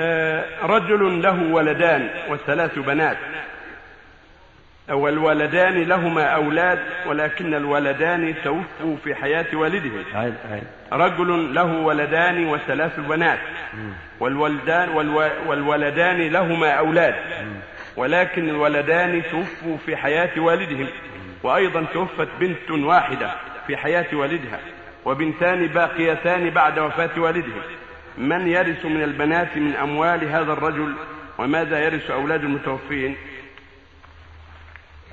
آه، رجل له ولدان وثلاث بنات. والولدان لهما أولاد ولكن الولدان توفوا في حياة والدهم. رجل له ولدان وثلاث بنات. والولدان والو والولدان لهما أولاد. ولكن الولدان توفوا في حياة والدهم. وأيضا توفت بنت واحدة في حياة والدها وبنتان باقيتان بعد وفاة والدهم. من يرث من البنات من أموال هذا الرجل وماذا يرث أولاد المتوفين؟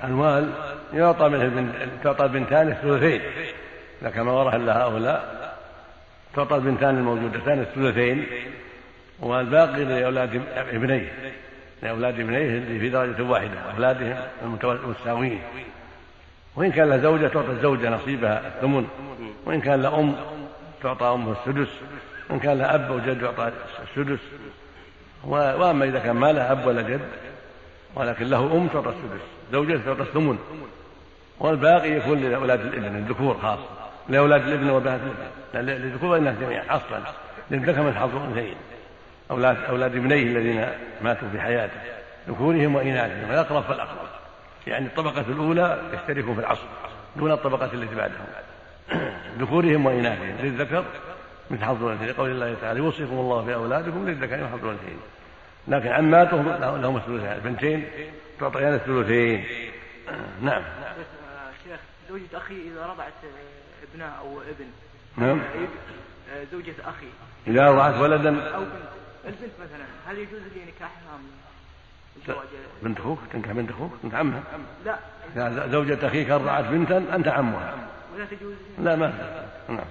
المال يعطى منه تعطى البنتان الثلثين. كان ما ورث إلا هؤلاء تعطى البنتان الموجودتان الثلثين والباقي لأولاد ابنيه. لأولاد ابنيه اللي في درجة واحدة أولادهم المتساويين وإن كان له زوجة تعطى الزوجة نصيبها الثمن. وإن كان له أم تعطى أمه السدس. وإن كان له أب أو جد يعطى السدس وأما إذا كان ما له أب ولا جد ولكن له أم تعطى السدس زوجته تعطى الثمن. والباقي يكون لأولاد الإبن الذكور خاصة لأولاد الإبن وبنات الإبن. للذكور والإناث جميعا أصلا. للذكر من حظ الأنثيين أولاد أولاد ابنيه الذين ماتوا في حياته ذكورهم وإناثهم الأقرب فالأقرب. يعني الطبقة الأولى يشتركوا في العصر دون الطبقة التي بعدهم. ذكورهم وإناثهم للذكر مثل حظ الأنثيين لقول الله تعالى يوصيكم الله في أولادكم للذكر حظ الأنثيين. لكن عماتهم لهم الثلثين البنتين تعطيان الثلثين. نعم. شيخ زوجة أخي إذا رضعت ابنها أو ابن نعم. زوجة أخي. إذا رضعت ولدا. أو بنت البنت مثلا هل يجوز لي نكاحها بنت أخوك تنكح بنت أخوك بنت عمها. لا. زوجة أخيك رضعت بنتا أنت عمها. ولا تجوز لا ما نعم.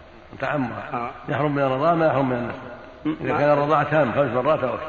عمها يحرم من الرضاعة ما يحرم من النسب. إذا كان الرضاعة تام خمس مرات أو أكثر.